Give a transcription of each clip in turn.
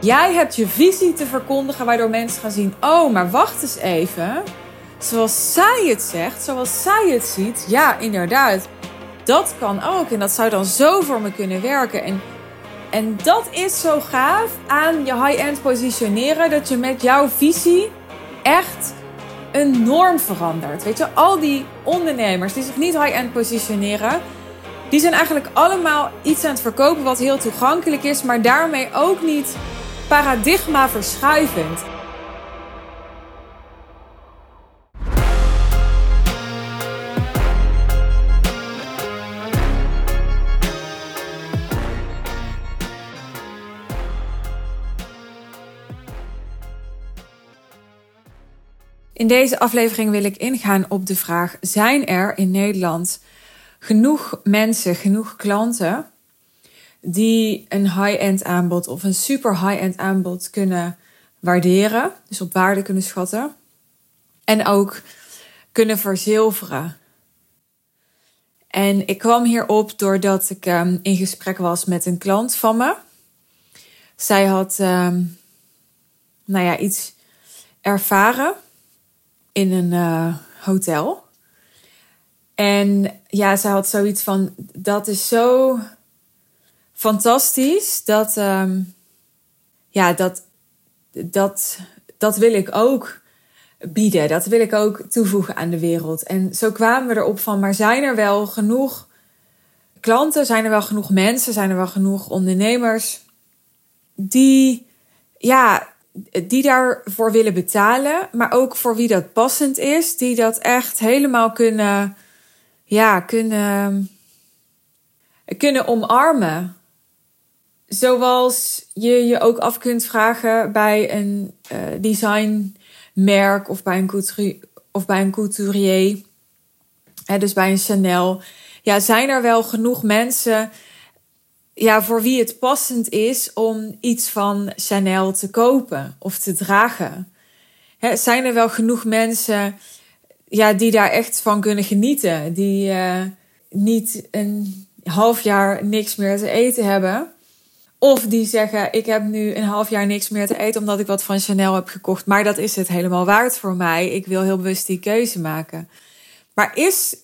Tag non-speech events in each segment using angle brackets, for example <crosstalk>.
Jij hebt je visie te verkondigen, waardoor mensen gaan zien: oh, maar wacht eens even. Zoals zij het zegt, zoals zij het ziet, ja, inderdaad. Dat kan ook. En dat zou dan zo voor me kunnen werken. En, en dat is zo gaaf aan je high-end positioneren. Dat je met jouw visie echt een norm verandert. Weet je, al die ondernemers die zich niet high-end positioneren, die zijn eigenlijk allemaal iets aan het verkopen wat heel toegankelijk is, maar daarmee ook niet paradigma verschuivend. In deze aflevering wil ik ingaan op de vraag: zijn er in Nederland genoeg mensen, genoeg klanten die een high-end aanbod of een super high-end aanbod kunnen waarderen, dus op waarde kunnen schatten en ook kunnen verzilveren? En ik kwam hierop doordat ik um, in gesprek was met een klant van me. Zij had, um, nou ja, iets ervaren in een uh, hotel. En ja, ze had zoiets van: dat is zo fantastisch. Dat, um, ja, dat, dat, dat wil ik ook bieden. Dat wil ik ook toevoegen aan de wereld. En zo kwamen we erop van: maar zijn er wel genoeg klanten? Zijn er wel genoeg mensen? Zijn er wel genoeg ondernemers die, ja, die daarvoor willen betalen, maar ook voor wie dat passend is, die dat echt helemaal kunnen, ja, kunnen, kunnen omarmen. Zoals je je ook af kunt vragen bij een uh, designmerk of bij een couturier, of bij een couturier, hè, dus bij een Chanel. Ja, zijn er wel genoeg mensen ja, voor wie het passend is om iets van Chanel te kopen of te dragen. zijn er wel genoeg mensen ja, die daar echt van kunnen genieten? Die uh, niet een half jaar niks meer te eten hebben. Of die zeggen: Ik heb nu een half jaar niks meer te eten omdat ik wat van Chanel heb gekocht. Maar dat is het helemaal waard voor mij. Ik wil heel bewust die keuze maken. Maar is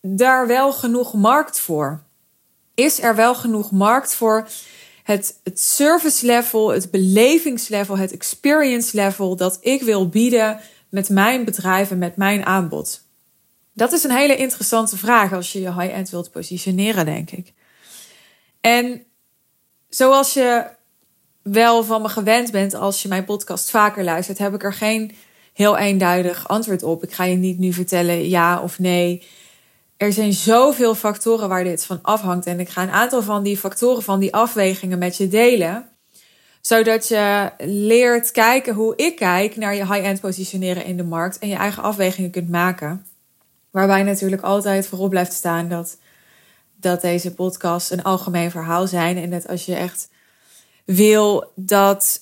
daar wel genoeg markt voor? is er wel genoeg markt voor het, het service level, het belevingslevel, het experience level dat ik wil bieden met mijn bedrijf en met mijn aanbod? Dat is een hele interessante vraag als je je high-end wilt positioneren, denk ik. En zoals je wel van me gewend bent als je mijn podcast vaker luistert, heb ik er geen heel eenduidig antwoord op. Ik ga je niet nu vertellen ja of nee er zijn zoveel factoren waar dit van afhangt. En ik ga een aantal van die factoren, van die afwegingen met je delen. Zodat je leert kijken hoe ik kijk naar je high-end positioneren in de markt. En je eigen afwegingen kunt maken. Waarbij natuurlijk altijd voorop blijft staan dat, dat deze podcast een algemeen verhaal zijn. En dat als je echt wil dat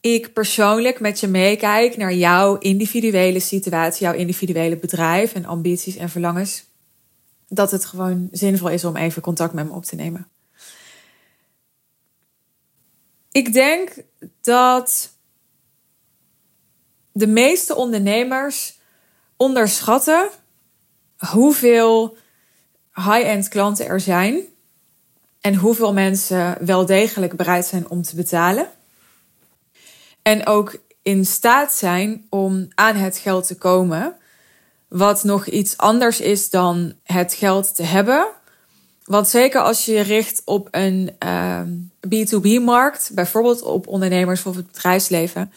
ik persoonlijk met je meekijk naar jouw individuele situatie, jouw individuele bedrijf en ambities en verlangens dat het gewoon zinvol is om even contact met me op te nemen. Ik denk dat de meeste ondernemers onderschatten hoeveel high-end klanten er zijn en hoeveel mensen wel degelijk bereid zijn om te betalen. En ook in staat zijn om aan het geld te komen wat nog iets anders is dan het geld te hebben. Want zeker als je je richt op een ehm, B2B-markt, bijvoorbeeld op ondernemers of het bedrijfsleven,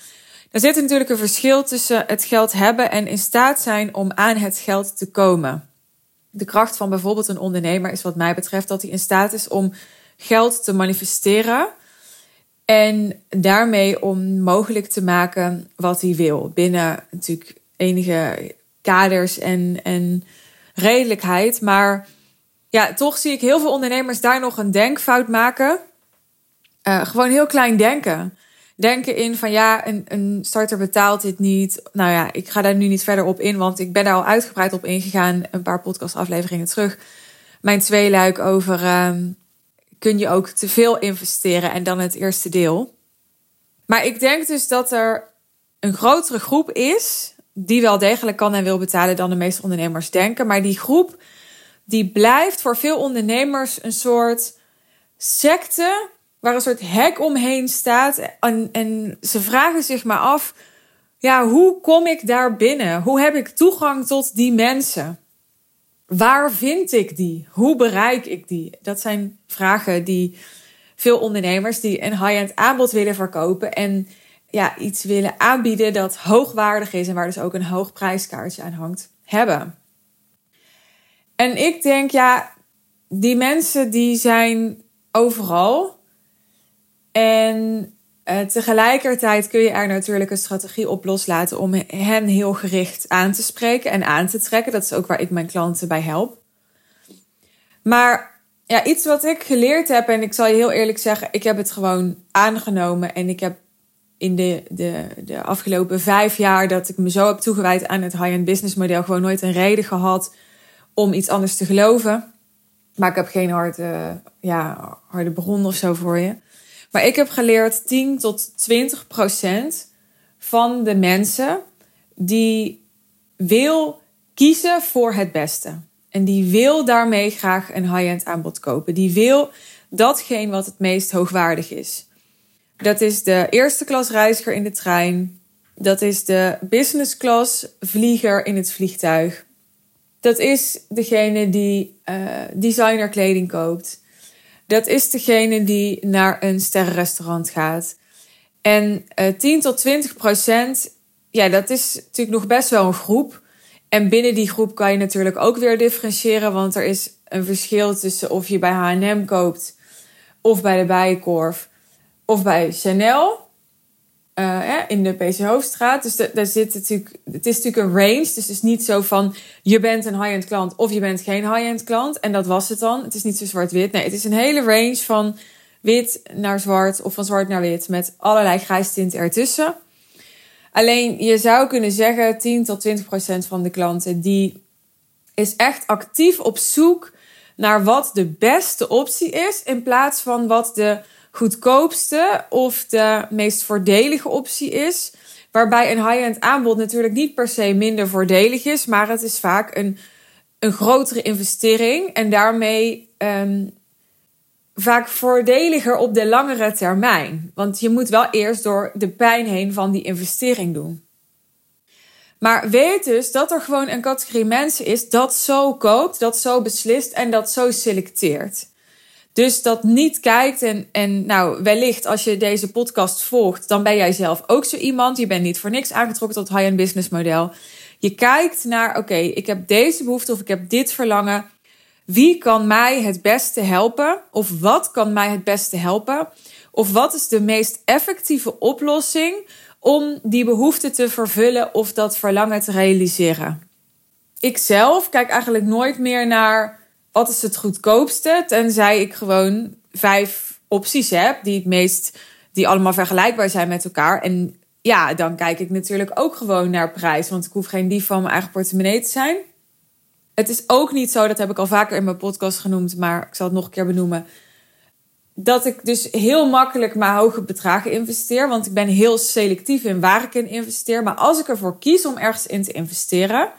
dan zit er natuurlijk een verschil tussen het geld hebben en in staat zijn om aan het geld te komen. De kracht van bijvoorbeeld een ondernemer is wat mij betreft dat hij in staat is om geld te manifesteren en daarmee om mogelijk te maken wat hij wil. Binnen natuurlijk enige kaders en, en redelijkheid. Maar ja, toch zie ik heel veel ondernemers daar nog een denkfout maken. Uh, gewoon heel klein denken. Denken in van ja, een, een starter betaalt dit niet. Nou ja, ik ga daar nu niet verder op in, want ik ben daar al uitgebreid op ingegaan. Een paar podcastafleveringen terug. Mijn tweeluik over uh, kun je ook te veel investeren en dan het eerste deel. Maar ik denk dus dat er een grotere groep is die wel degelijk kan en wil betalen dan de meeste ondernemers denken. Maar die groep die blijft voor veel ondernemers een soort secte waar een soort hek omheen staat. En, en ze vragen zich maar af, ja, hoe kom ik daar binnen? Hoe heb ik toegang tot die mensen? Waar vind ik die? Hoe bereik ik die? Dat zijn vragen die veel ondernemers die een high-end aanbod willen verkopen en ja, iets willen aanbieden dat hoogwaardig is en waar dus ook een hoog prijskaartje aan hangt, hebben. En ik denk, ja, die mensen die zijn overal. En uh, tegelijkertijd kun je er natuurlijk een strategie op loslaten om hen heel gericht aan te spreken en aan te trekken. Dat is ook waar ik mijn klanten bij help. Maar ja, iets wat ik geleerd heb, en ik zal je heel eerlijk zeggen, ik heb het gewoon aangenomen. En ik heb in de, de, de afgelopen vijf jaar dat ik me zo heb toegewijd aan het high-end business model, gewoon nooit een reden gehad om iets anders te geloven. Maar ik heb geen harde, ja, harde bron of zo voor je. Maar ik heb geleerd 10 tot 20 procent van de mensen die wil kiezen voor het beste. En die wil daarmee graag een high-end aanbod kopen. Die wil datgene wat het meest hoogwaardig is. Dat is de eerste klas reiziger in de trein. Dat is de business class vlieger in het vliegtuig. Dat is degene die uh, designerkleding koopt. Dat is degene die naar een sterrenrestaurant gaat. En uh, eh, 10 tot 20 procent, ja, dat is natuurlijk nog best wel een groep. En binnen die groep kan je natuurlijk ook weer differentiëren, want er is een verschil tussen of je bij H&M koopt of bij de Bijenkorf of bij Chanel. Uh, in de PC Hoofdstraat. Dus daar zit natuurlijk, het is natuurlijk een range. Dus het is niet zo van je bent een high-end klant of je bent geen high-end klant. En dat was het dan. Het is niet zo zwart-wit. Nee, het is een hele range van wit naar zwart of van zwart naar wit. Met allerlei grijstinten ertussen. Alleen je zou kunnen zeggen 10 tot 20 procent van de klanten die is echt actief op zoek naar wat de beste optie is. In plaats van wat de goedkoopste of de meest voordelige optie is. Waarbij een high-end aanbod natuurlijk niet per se minder voordelig is, maar het is vaak een, een grotere investering en daarmee um, vaak voordeliger op de langere termijn. Want je moet wel eerst door de pijn heen van die investering doen. Maar weet dus dat er gewoon een categorie mensen is dat zo koopt, dat zo beslist en dat zo selecteert. Dus dat niet kijkt en, en nou, wellicht als je deze podcast volgt, dan ben jij zelf ook zo iemand. Je bent niet voor niks aangetrokken tot high-end business model. Je kijkt naar, oké, ik heb deze behoefte of ik heb dit verlangen. Wie kan mij het beste helpen? Of wat kan mij het beste helpen? Of wat is de meest effectieve oplossing om die behoefte te vervullen of dat verlangen te realiseren? Ik zelf kijk eigenlijk nooit meer naar wat is het goedkoopste? Tenzij ik gewoon vijf opties heb die het meest, die allemaal vergelijkbaar zijn met elkaar. En ja, dan kijk ik natuurlijk ook gewoon naar prijs, want ik hoef geen dief van mijn eigen portemonnee te zijn. Het is ook niet zo, dat heb ik al vaker in mijn podcast genoemd, maar ik zal het nog een keer benoemen. Dat ik dus heel makkelijk maar hoge bedragen investeer. Want ik ben heel selectief in waar ik in investeer. Maar als ik ervoor kies om ergens in te investeren,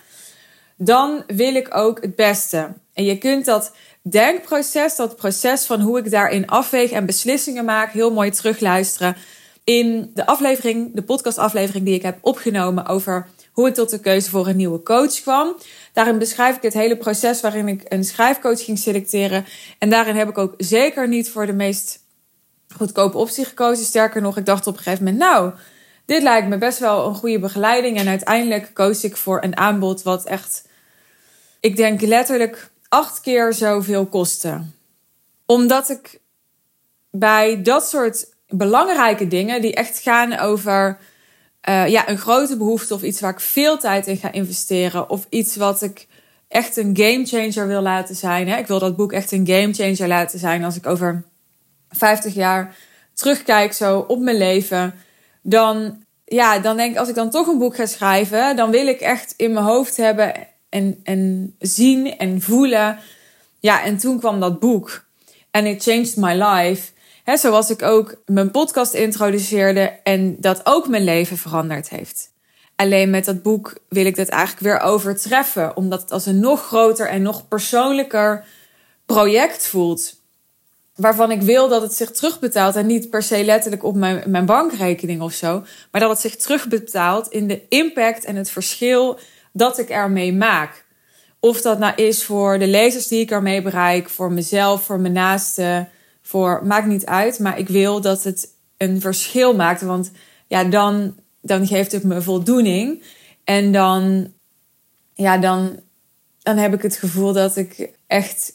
dan wil ik ook het beste. En je kunt dat denkproces, dat proces van hoe ik daarin afweeg en beslissingen maak, heel mooi terugluisteren in de aflevering, de podcastaflevering die ik heb opgenomen over hoe ik tot de keuze voor een nieuwe coach kwam. Daarin beschrijf ik het hele proces waarin ik een schrijfcoach ging selecteren. En daarin heb ik ook zeker niet voor de meest goedkope optie gekozen. Sterker nog, ik dacht op een gegeven moment, nou, dit lijkt me best wel een goede begeleiding. En uiteindelijk koos ik voor een aanbod wat echt, ik denk letterlijk acht keer zoveel kostte. Omdat ik bij dat soort belangrijke dingen, die echt gaan over uh, ja, een grote behoefte of iets waar ik veel tijd in ga investeren, of iets wat ik echt een game changer wil laten zijn. Hè? Ik wil dat boek echt een game changer laten zijn als ik over 50 jaar terugkijk zo op mijn leven. Dan, ja, dan denk ik, als ik dan toch een boek ga schrijven, dan wil ik echt in mijn hoofd hebben en, en zien en voelen. Ja, en toen kwam dat boek. En it changed my life. Hè, zoals ik ook mijn podcast introduceerde en dat ook mijn leven veranderd heeft. Alleen met dat boek wil ik dat eigenlijk weer overtreffen, omdat het als een nog groter en nog persoonlijker project voelt. Waarvan ik wil dat het zich terugbetaalt en niet per se letterlijk op mijn, mijn bankrekening of zo, maar dat het zich terugbetaalt in de impact en het verschil dat ik ermee maak. Of dat nou is voor de lezers die ik ermee bereik, voor mezelf, voor mijn naasten, voor maakt niet uit, maar ik wil dat het een verschil maakt, want ja, dan dan geeft het me voldoening. En dan, ja, dan, dan heb ik het gevoel dat ik echt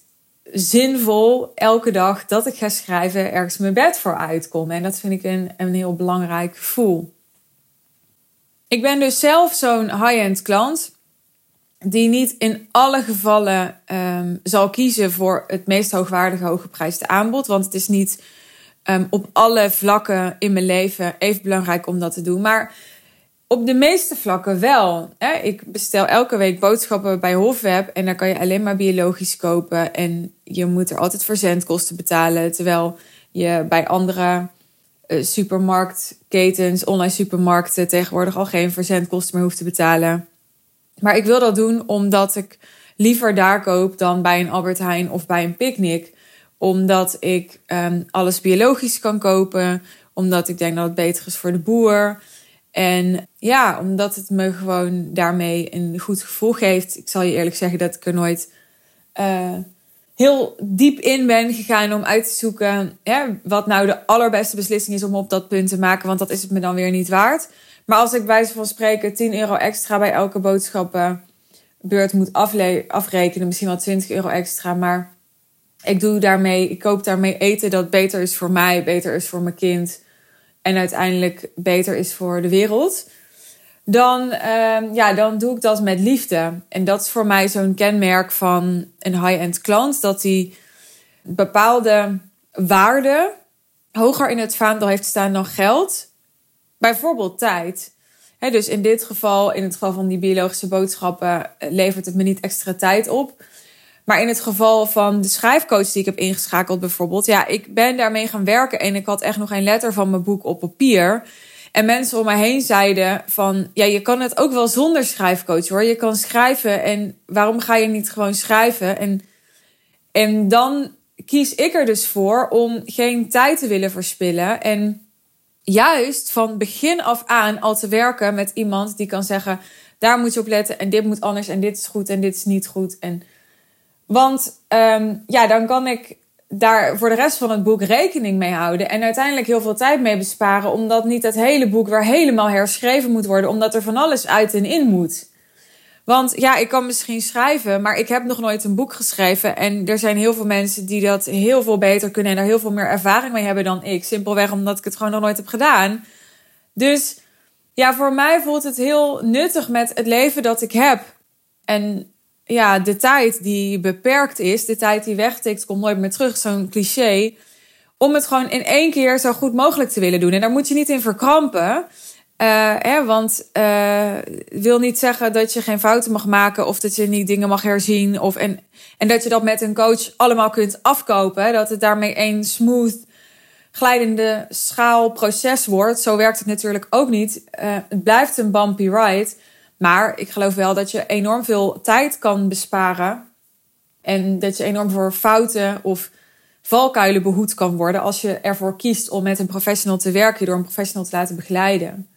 zinvol elke dag dat ik ga schrijven ergens mijn bed voor uitkom. En dat vind ik een, een heel belangrijk gevoel. Ik ben dus zelf zo'n high-end klant die niet in alle gevallen ehm, zal kiezen voor het meest hoogwaardige, hooggeprijsde aanbod. Want het is niet Ehm, op alle vlakken in mijn leven even belangrijk om dat te doen. Maar op de meeste vlakken wel. Ik bestel elke week boodschappen bij Hofweb en daar kan je alleen maar biologisch kopen. En je moet er altijd verzendkosten betalen. Terwijl je bij andere uh, supermarktketens, online supermarkten tegenwoordig al geen verzendkosten meer hoeft te betalen. Maar ik wil dat doen omdat ik liever daar koop dan bij een Albert Heijn of bij een picknick omdat ik um, alles biologisch kan kopen. Omdat ik denk dat het beter is voor de boer. En ja, omdat het me gewoon daarmee een goed gevoel geeft. Ik zal je eerlijk zeggen dat ik er nooit uh, heel diep in ben gegaan om uit te zoeken wat nou de allerbeste beslissing is om op dat punt te maken. Want dat is het me dan weer niet waard. Maar als ik bij van spreken 10 euro extra bij elke boodschappenbeurt moet afrekenen, misschien wel 20 euro extra, maar ik doe daarmee, ik koop daarmee eten dat beter is voor mij, beter is voor mijn kind en uiteindelijk beter is voor de wereld. Dan, uh, ja, dan doe ik dat met liefde. En dat is voor mij zo'n kenmerk van een high-end klant. Dat die bepaalde waarden hoger in het vaandel heeft staan dan geld. Bijvoorbeeld tijd. dus in dit geval, in het geval van die biologische boodschappen, levert het me niet extra tijd op. Maar in het geval van de schrijfcoach die ik heb ingeschakeld bijvoorbeeld, ja, ik ben daarmee gaan werken en ik had echt nog een letter van mijn boek op papier. En mensen om mij heen zeiden van, ja, je kan het ook wel zonder schrijfcoach hoor. Je kan schrijven en waarom ga je niet gewoon schrijven? En, en dan kies ik er dus voor om geen tijd te willen verspillen. En juist van begin af aan al te werken met iemand die kan zeggen, daar moet je op letten en dit moet anders en dit is goed en dit is niet goed. En want um, ja, dan kan ik daar voor de rest van het boek rekening mee houden. En uiteindelijk heel veel tijd mee besparen. Omdat niet het hele boek weer helemaal herschreven moet worden. Omdat er van alles uit en in moet. Want ja, ik kan misschien schrijven, maar ik heb nog nooit een boek geschreven. En er zijn heel veel mensen die dat heel veel beter kunnen en daar heel veel meer ervaring mee hebben dan ik. Simpelweg omdat ik het gewoon nog nooit heb gedaan. Dus ja, voor mij voelt het heel nuttig met het leven dat ik heb. En ja, de tijd die beperkt is, de tijd die wegtikt, komt nooit meer terug. Zo'n cliché. Om het gewoon in één keer zo goed mogelijk te willen doen. En daar moet je niet in verkrampen. Uh, hè, want uh, wil niet zeggen dat je geen fouten mag maken of dat je niet dingen mag herzien. Of, en, en dat je dat met een coach allemaal kunt afkopen. Dat het daarmee één smooth, glijdende schaalproces wordt. Zo werkt het natuurlijk ook niet. Uh, het blijft een bumpy ride. Maar ik geloof wel dat je enorm veel tijd kan besparen. En dat je enorm voor fouten of valkuilen behoed kan worden als je ervoor kiest om met een professional te werken, door een professional te laten begeleiden.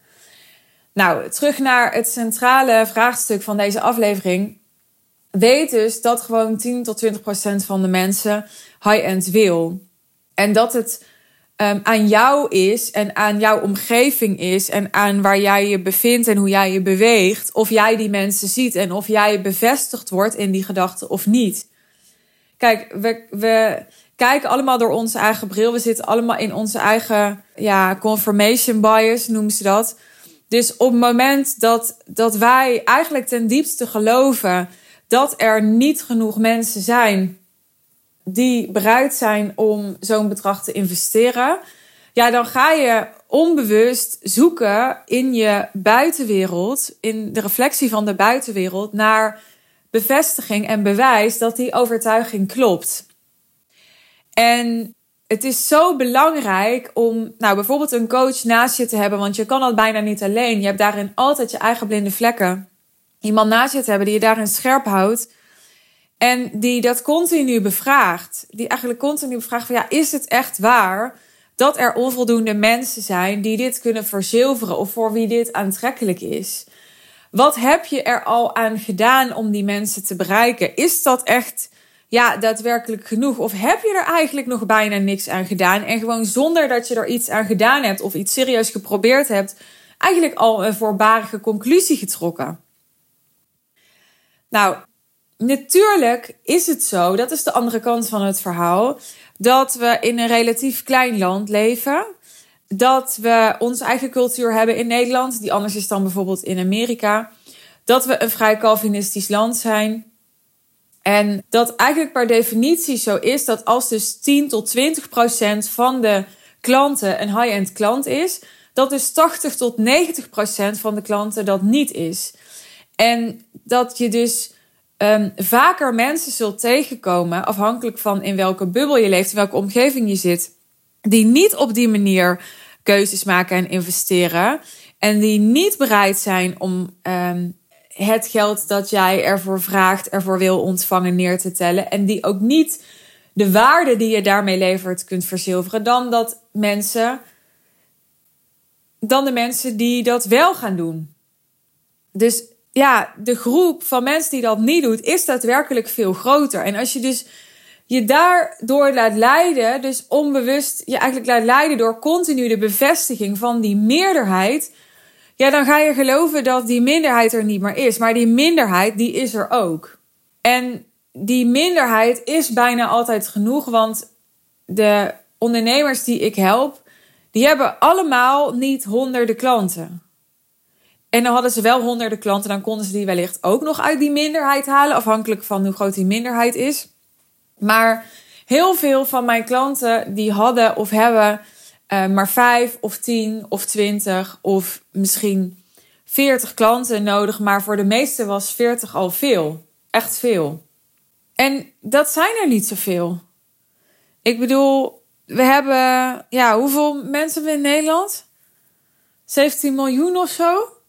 Nou, terug naar het centrale vraagstuk van deze aflevering. Weet dus dat gewoon 10 tot 20 procent van de mensen high-end wil. En dat het um, aan jou is en aan jouw omgeving is en aan waar jij je bevindt en hoe jij je beweegt, of jij die mensen ziet en of jij bevestigd wordt in die gedachten of niet. Kijk, we, we kijken allemaal door onze eigen bril. We zitten allemaal in onze eigen ja, confirmation bias, noemen ze dat. Dus op het moment dat, dat wij eigenlijk ten diepste geloven dat er niet genoeg mensen zijn die bereid zijn om zo'n bedrag te investeren, ja, dan ga je onbewust zoeken in je buitenwereld, in de reflectie van de buitenwereld, naar bevestiging en bewijs dat die overtuiging klopt. En het is zo belangrijk om nou, bijvoorbeeld een coach naast je te hebben, want je kan dat bijna niet alleen. Je hebt daarin altijd je eigen blinde vlekken. Iemand naast je te hebben die je daarin scherp houdt en die dat continu bevraagt. Die eigenlijk continu bevraagt van ja, is het echt waar dat er onvoldoende mensen zijn die dit kunnen verzilveren of voor wie dit aantrekkelijk is? Wat heb je er al aan gedaan om die mensen te bereiken? Is dat echt ja, daadwerkelijk genoeg? Of heb je er eigenlijk nog bijna niks aan gedaan? En gewoon zonder dat je er iets aan gedaan hebt of iets serieus geprobeerd hebt, eigenlijk al een voorbarige conclusie getrokken. Nou, natuurlijk is het zo, dat is de andere kant van het verhaal, dat we in een relatief klein land leven. Dat we onze eigen cultuur hebben in Nederland, die anders is dan bijvoorbeeld in Amerika. Dat we een vrij Calvinistisch land zijn. En dat eigenlijk per definitie zo is dat als dus 10 tot 20 procent van de klanten een high-end klant is, dat dus 80 tot 90 procent van de klanten dat niet is. En dat je dus um, vaker mensen zult tegenkomen, afhankelijk van in welke bubbel je leeft, in welke omgeving je zit, die niet op die manier keuzes maken en investeren. En die niet bereid zijn om um, het geld dat jij ervoor vraagt, ervoor wil ontvangen, neer te tellen. En die ook niet de waarde die je daarmee levert kunt verzilveren. Dan dat mensen. Dan de mensen die dat wel gaan doen. Dus ja, de groep van mensen die dat niet doet, is daadwerkelijk veel groter. En als je dus je daardoor laat leiden, dus onbewust je eigenlijk laat leiden door continu de bevestiging van die meerderheid, ja, dan ga je geloven dat die minderheid er niet meer is. Maar die minderheid, die is er ook. En die minderheid is bijna altijd genoeg, want de ondernemers die ik help, die hebben allemaal niet honderden klanten. En dan hadden ze wel honderden klanten, dan konden ze die wellicht ook nog uit die minderheid halen, afhankelijk van hoe groot die minderheid is. Maar heel veel van mijn klanten die hadden of hebben uh, maar vijf of tien of twintig of misschien veertig klanten nodig. Maar voor de meeste was veertig al veel. Echt veel. En dat zijn er niet zoveel. Ik bedoel, we hebben, ja, hoeveel mensen we in Nederland? 17 miljoen of zo?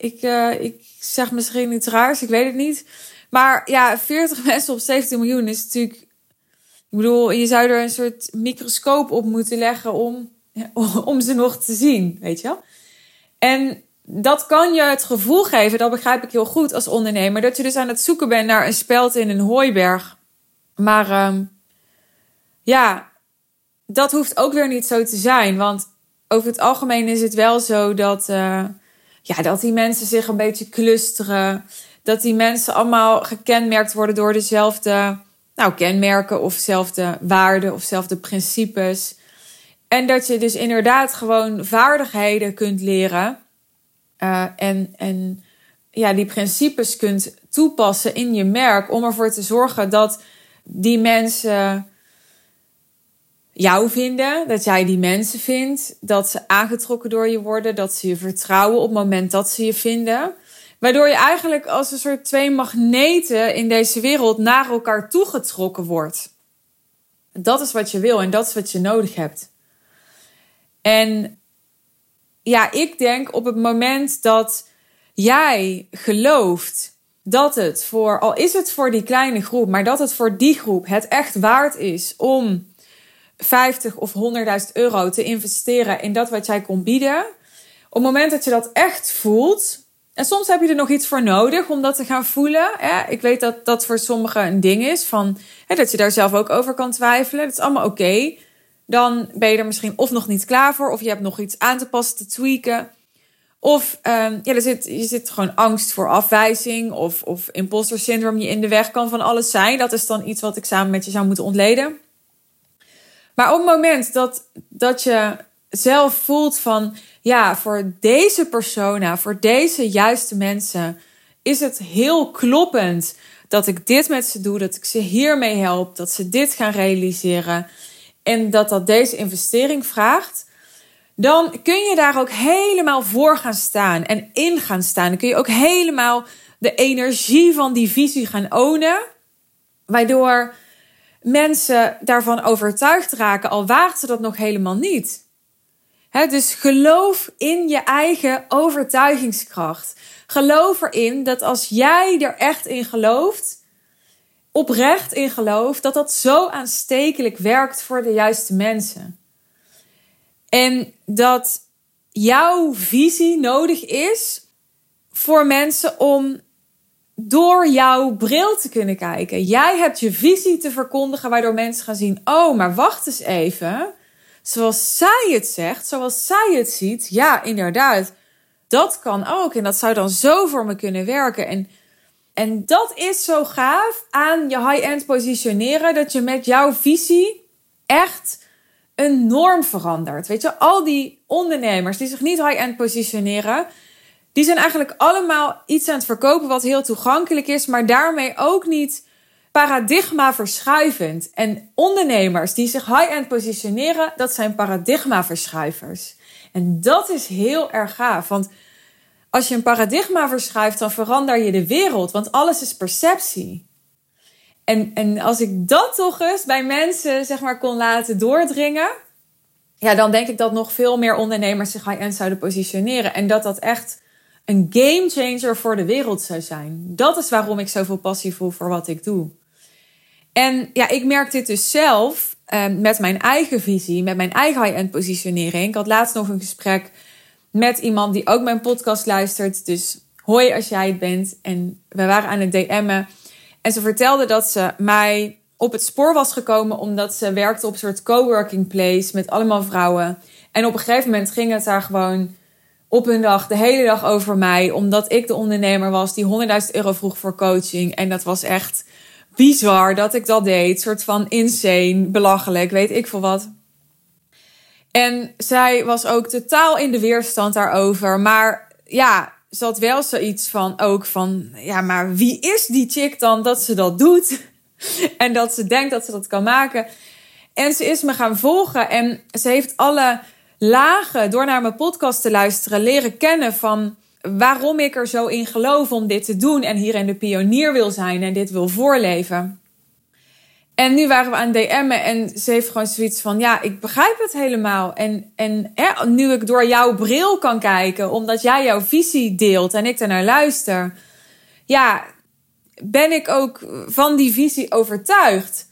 Ik, uh, ik zeg misschien iets raars, ik weet het niet. Maar ja, 40 <laughs> mensen op 17 miljoen is natuurlijk. Ik bedoel, je zou er een soort microscoop op moeten leggen om <laughs> om ze nog te zien, weet je wel. En dat kan je het gevoel geven, dat begrijp ik heel goed als ondernemer, dat je dus aan het zoeken bent naar een speld in een hooiberg. Maar um, ja, dat hoeft ook weer niet zo te zijn. Want over het algemeen is het wel zo dat, uh, ja, dat die mensen zich een beetje clusteren. Dat die mensen allemaal gekenmerkt worden door dezelfde nou, kenmerken of dezelfde waarden of dezelfde principes. En dat je dus inderdaad gewoon vaardigheden kunt leren. Uh, en, en ja, die principes kunt toepassen in je merk. Om ervoor te zorgen dat die mensen jou vinden. Dat jij die mensen vindt. Dat ze aangetrokken door je worden. Dat ze je vertrouwen op het moment dat ze je vinden. Waardoor je eigenlijk als een soort twee magneten in deze wereld naar elkaar toegetrokken wordt. Dat is wat je wil en dat is wat je nodig hebt. En ja, ik denk op het moment dat jij gelooft dat het voor, al is het voor die kleine groep, maar dat het voor die groep het echt waard is om 50 of 100.000 euro te investeren in dat wat jij kon bieden. Op het moment dat je dat echt voelt, en soms heb je er nog iets voor nodig om dat te gaan voelen. Ik weet dat dat voor sommigen een ding is, van, dat je daar zelf ook over kan twijfelen. Dat is allemaal oké dan ben je er misschien of nog niet klaar voor, of je hebt nog iets aan te passen, te tweaken. Of um, ja, er zit, je zit gewoon angst voor afwijzing of, of imposter syndroom je in de weg kan van alles zijn. Dat is dan iets wat ik samen met je zou moeten ontleden. Maar op het moment dat, dat je zelf voelt van, ja, voor deze persona, voor deze juiste mensen, is het heel kloppend dat ik dit met ze doe, dat ik ze hiermee help, dat ze dit gaan realiseren en dat dat deze investering vraagt, dan kun je daar ook helemaal voor gaan staan en in gaan staan. Dan kun je ook helemaal de energie van die visie gaan ownen, waardoor mensen daarvan overtuigd raken, al waagt ze dat nog helemaal niet. dus geloof in je eigen overtuigingskracht. Geloof erin dat als jij er echt in gelooft, oprecht in gelooft, dat dat zo aanstekelijk werkt voor de juiste mensen. En dat jouw visie nodig is voor mensen om door jouw bril te kunnen kijken. Jij hebt je visie te verkondigen, waardoor mensen gaan zien: oh, maar wacht eens even. Zoals zij het zegt, zoals zij het ziet, ja, inderdaad. Dat kan ook. En dat zou dan zo voor me kunnen werken. En, en dat is zo gaaf aan je high-end positioneren. Dat je met jouw visie echt een norm verandert. Weet je, al die ondernemers die zich niet high-end positioneren die zijn eigenlijk allemaal iets aan het verkopen wat heel toegankelijk is, maar daarmee ook niet paradigma verschuivend. En ondernemers die zich high-end positioneren, dat zijn paradigma verschuivers. En dat is heel erg gaaf, want als je een paradigma verschuift, dan verander je de wereld, want alles is perceptie. En, en als ik dat toch eens bij mensen zeg maar kon laten doordringen, ja, dan denk ik dat nog veel meer ondernemers zich high-end zouden positioneren. En dat dat echt een game changer voor de wereld zou zijn. Dat is waarom ik zoveel passie voel voor wat ik doe. En ja, ik merk dit dus zelf ehm, met mijn eigen visie, met mijn eigen high-end positionering. Ik had laatst nog een gesprek met iemand die ook mijn podcast luistert. Dus hoi als jij het bent. En we waren aan het DM'en. En ze vertelde dat ze mij op het spoor was gekomen omdat ze werkte op een soort coworking place met allemaal vrouwen. En op een gegeven moment ging het daar gewoon op hun dag, de hele dag over mij. Omdat ik de ondernemer was die 100.000 euro vroeg voor coaching. En dat was echt bizar dat ik dat deed. soort van insane, belachelijk, weet ik veel wat. En zij was ook totaal in de weerstand daarover. Maar ja, ze had wel zoiets van ook van... Ja, maar wie is die chick dan dat ze dat doet? <laughs> en dat ze denkt dat ze dat kan maken. En ze is me gaan volgen. En ze heeft alle lagen door naar mijn podcast te luisteren leren kennen van waarom ik er zo in geloof om dit te doen en hierin de pionier wil zijn en dit wil voorleven. En nu waren we aan DM'en en ze heeft gewoon zoiets van: ja, ik begrijp het helemaal. En, en hè, nu ik door jouw bril kan kijken, omdat jij jouw visie deelt en ik naar luister, ja, ben ik ook van die visie overtuigd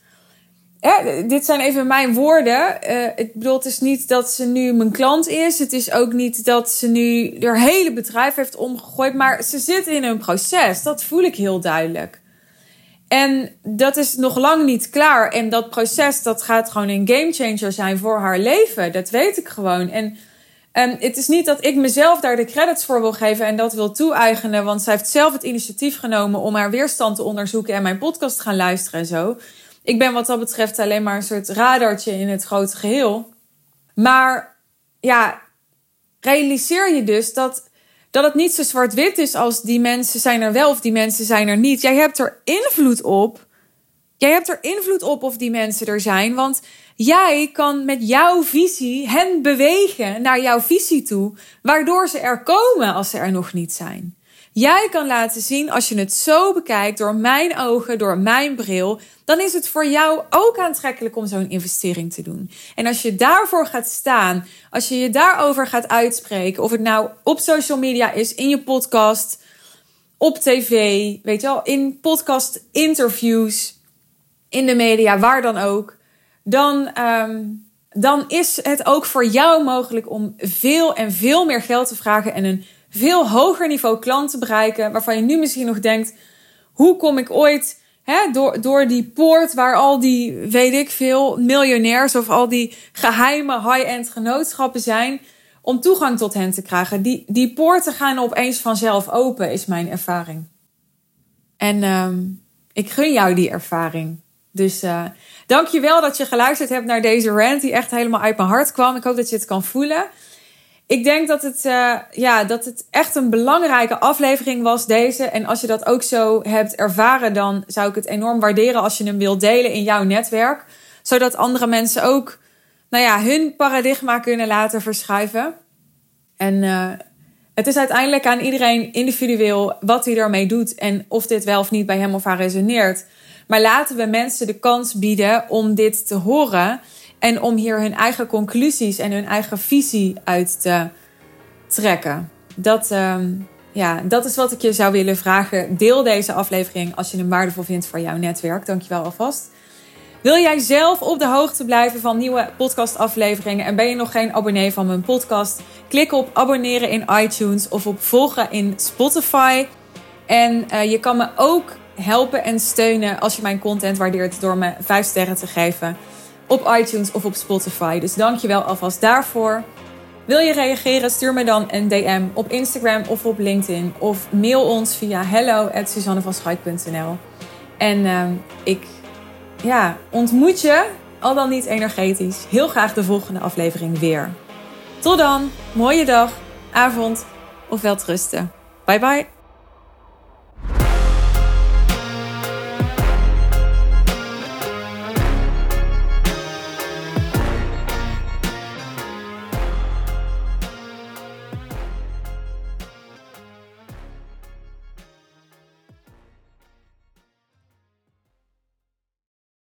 dit zijn even mijn woorden. Uh, ik bedoel, is niet dat ze nu mijn klant is. Het is ook niet dat ze nu haar hele bedrijf heeft omgegooid. Maar ze zit in een proces. Dat voel ik heel duidelijk. En dat is nog lang niet klaar. En dat proces, dat gaat gewoon een gamechanger zijn voor haar leven. Dat weet ik gewoon. En um, het is niet dat ik mezelf daar de credits voor wil geven en dat wil toe-eigenen. Want zij heeft zelf het initiatief genomen om haar weerstand te onderzoeken en mijn podcast te gaan luisteren en zo ik ben wat dat betreft alleen maar een soort radartje in het grote geheel. Maar ja, realiseer je dus dat, dat het niet zo zwart-wit is als die mensen zijn er wel of die mensen zijn er niet. Jij hebt er invloed op. Jij hebt er invloed op of die mensen er zijn. Want jij kan met jouw visie hen bewegen naar jouw visie toe, waardoor ze er komen als ze er nog niet zijn. Jij kan laten zien, als je het zo bekijkt door mijn ogen, door mijn bril, dan is het voor jou ook aantrekkelijk om zo'n investering te doen. En als je daarvoor gaat staan, als je je daarover gaat uitspreken, of het nou op social media is, in je podcast, op tv, weet je wel, in podcast interviews, in de media, waar dan ook, dan, ehm, dan is het ook voor jou mogelijk om veel en veel meer geld te vragen en een veel hoger niveau klant te bereiken, waarvan je nu misschien nog denkt: hoe kom ik ooit hè, door, door die poort waar al die, weet ik veel, miljonairs of al die geheime high-end genootschappen zijn, om toegang tot hen te krijgen? Die, die poorten gaan opeens vanzelf open, is mijn ervaring. En uh, ik gun jou die ervaring. Dus uh, dank je wel dat je geluisterd hebt naar deze rant die echt helemaal uit mijn hart kwam. Ik hoop dat je het kan voelen ik denk dat het, uh, ja, dat het echt een belangrijke aflevering was, deze. En als je dat ook zo hebt ervaren, dan zou ik het enorm waarderen als je hem wilt delen in jouw netwerk. Zodat andere mensen ook nou ja, hun paradigma kunnen laten verschuiven. En uh, het is uiteindelijk aan iedereen individueel wat hij ermee doet en of dit wel of niet bij hem of haar resoneert. Maar laten we mensen de kans bieden om dit te horen. En om hier hun eigen conclusies en hun eigen visie uit te trekken. Dat, ehm, ja, dat is wat ik je zou willen vragen. Deel deze aflevering als je hem waardevol vindt voor jouw netwerk. Dankjewel alvast. Wil jij zelf op de hoogte blijven van nieuwe podcastafleveringen en ben je nog geen abonnee van mijn podcast? Klik op abonneren in iTunes of op volgen in Spotify. En uh, je kan me ook helpen en steunen als je mijn content waardeert door me 5 sterren te geven op iTunes of op Spotify. Dus dankjewel alvast daarvoor. Wil je reageren? Stuur me dan een DM op Instagram of op LinkedIn. Of mail ons via hello@suzannevanschuik.nl. En uh, ik ja, ontmoet je, al dan niet energetisch, heel graag de volgende aflevering weer. Tot dan, mooie dag, avond of wel trusten. Bye bye.